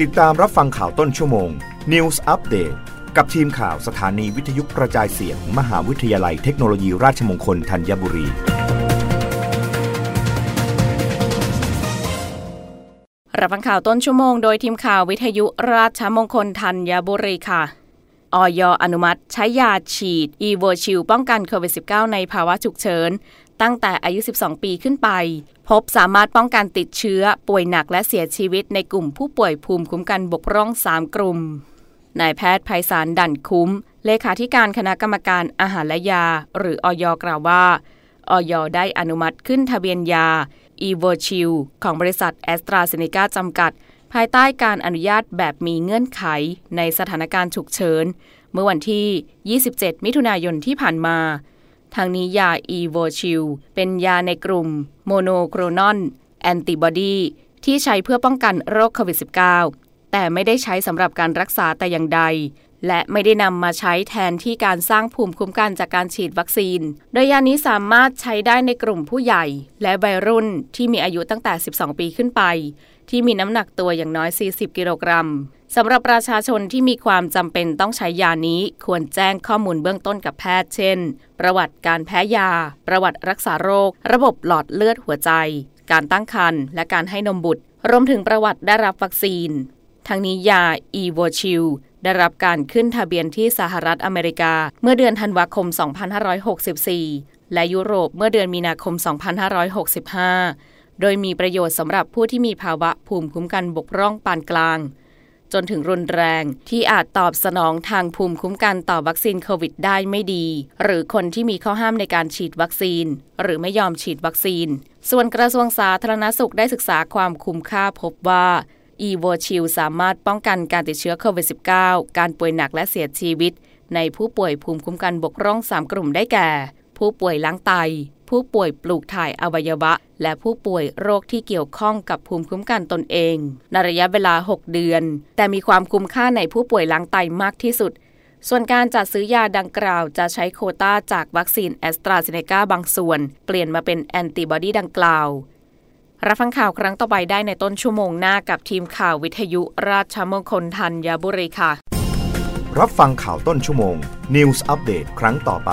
ติดตามรับฟังข่าวต้นชั่วโมง News Update กับทีมข่าวสถานีวิทยุกระจายเสียง มหาวิทยาลัยเทคโนโลยีราชมงคลธัญบุรี รับฟังข่าวต้นชั่วโมงโดยทีมข่าววิทยุราชมงคลธัญบุรีค่ะออยอนุมัติ ใช้ยาฉีด อีโวชิลป้องกันโควิด -19 ในภาวะฉุกเฉิน ตั้งแต่อายุ 12 ปีขึ้นไป พบสามารถป้องกันติดเชื้อ ป่วยหนักและเสียชีวิตในกลุ่มผู้ป่วยภูมิคุ้มกันบกพร่อง 3 กลุ่ม นายแพทย์ไพศาลดั่นคุ้ม เลขาธิการคณะกรรมการอาหารและยา หรือออยกล่าวว่าออยได้อนุมัติขึ้นทะเบียนยาอีโวชิลของบริษัทแอสตราเซเนกาจำกัด ภายใต้การอนุญาตแบบมีเงื่อนไขในสถานการณ์ฉุกเฉิน เมื่อวันที่ 27 มิถุนายนที่ผ่านมา ทั้งนี้ยา Evusheld เป็นยาในกลุ่ม monoclonal antibody ที่ใช้เพื่อป้องกันโรคโควิด -19 แต่ไม่ได้ใช้สำหรับการรักษาแต่อย่างใด และไม่ได้นำมาใช้แทนที่การสร้างภูมิคุ้มกันจากการฉีดวัคซีน โดยยานี้สามารถใช้ได้ในกลุ่มผู้ใหญ่ และวัยรุ่นที่มีอายุตั้งแต่ 12 ปีขึ้นไป ที่มีน้ำหนักตัวอย่างน้อย 40 กิโลกรัม สำหรับประชาชนที่มีความจำเป็นต้องใช้ยานี้ควรแจ้งข้อมูลเบื้องต้นกับแพทย์เช่น ประวัติการแพ้ยา ประวัติรักษาโรค ระบบหลอดเลือดหัวใจ การตั้งครรภ์และการให้นมบุตร รวมถึงประวัติได้รับวัคซีน ทั้งนี้ยาอีโวชิลได้รับการขึ้นทะเบียนที่สหรัฐอเมริกา เมื่อเดือนธันวาคม 2564 และยุโรปเมื่อเดือนมีนาคม 2565 โดยมีประโยชน์สำหรับผู้ที่มีภาวะภูมิคุ้มกันบกพร่องปานกลาง จนถึงรุนแรง ที่อาจตอบสนองทางภูมิคุ้มกันต่อวัคซีนโควิดได้ไม่ดี หรือคนที่มีข้อห้ามในการฉีดวัคซีน หรือไม่ยอมฉีดวัคซีน ส่วนกระทรวงสาธารณสุขได้ศึกษาความคุ้มค่าพบว่าอีโวชิลสามารถป้องกันการติดเชื้อโควิด -19 การป่วยหนักและเสียชีวิต ในผู้ป่วยภูมิคุ้มกันบกพร่อง 3 กลุ่มได้แก่ ผู้ป่วยล้างไต ผู้ป่วยปลูกถ่ายอวัยวะ และผู้ป่วยโรคที่เกี่ยวข้องกับภูมิคุ้มกันตนเองในระยะเวลา 6 เดือน แต่มีความคุ้มค่าในผู้ป่วยล้างไตมากที่สุด ส่วนการจัดซื้อยาดังกล่าวจะใช้โควตาจากวัคซีนแอสตราเซเนกาบางส่วน เปลี่ยนมาเป็นแอนติบอดีดังกล่าวรับฟังข่าวครั้งต่อไปได้ในต้นชั่วโมงหน้ากับทีมข่าววิทยุราชมงคลธัญบุรีค่ะ รับฟังข่าวต้นชั่วโมง News อัปเดตครั้งต่อไป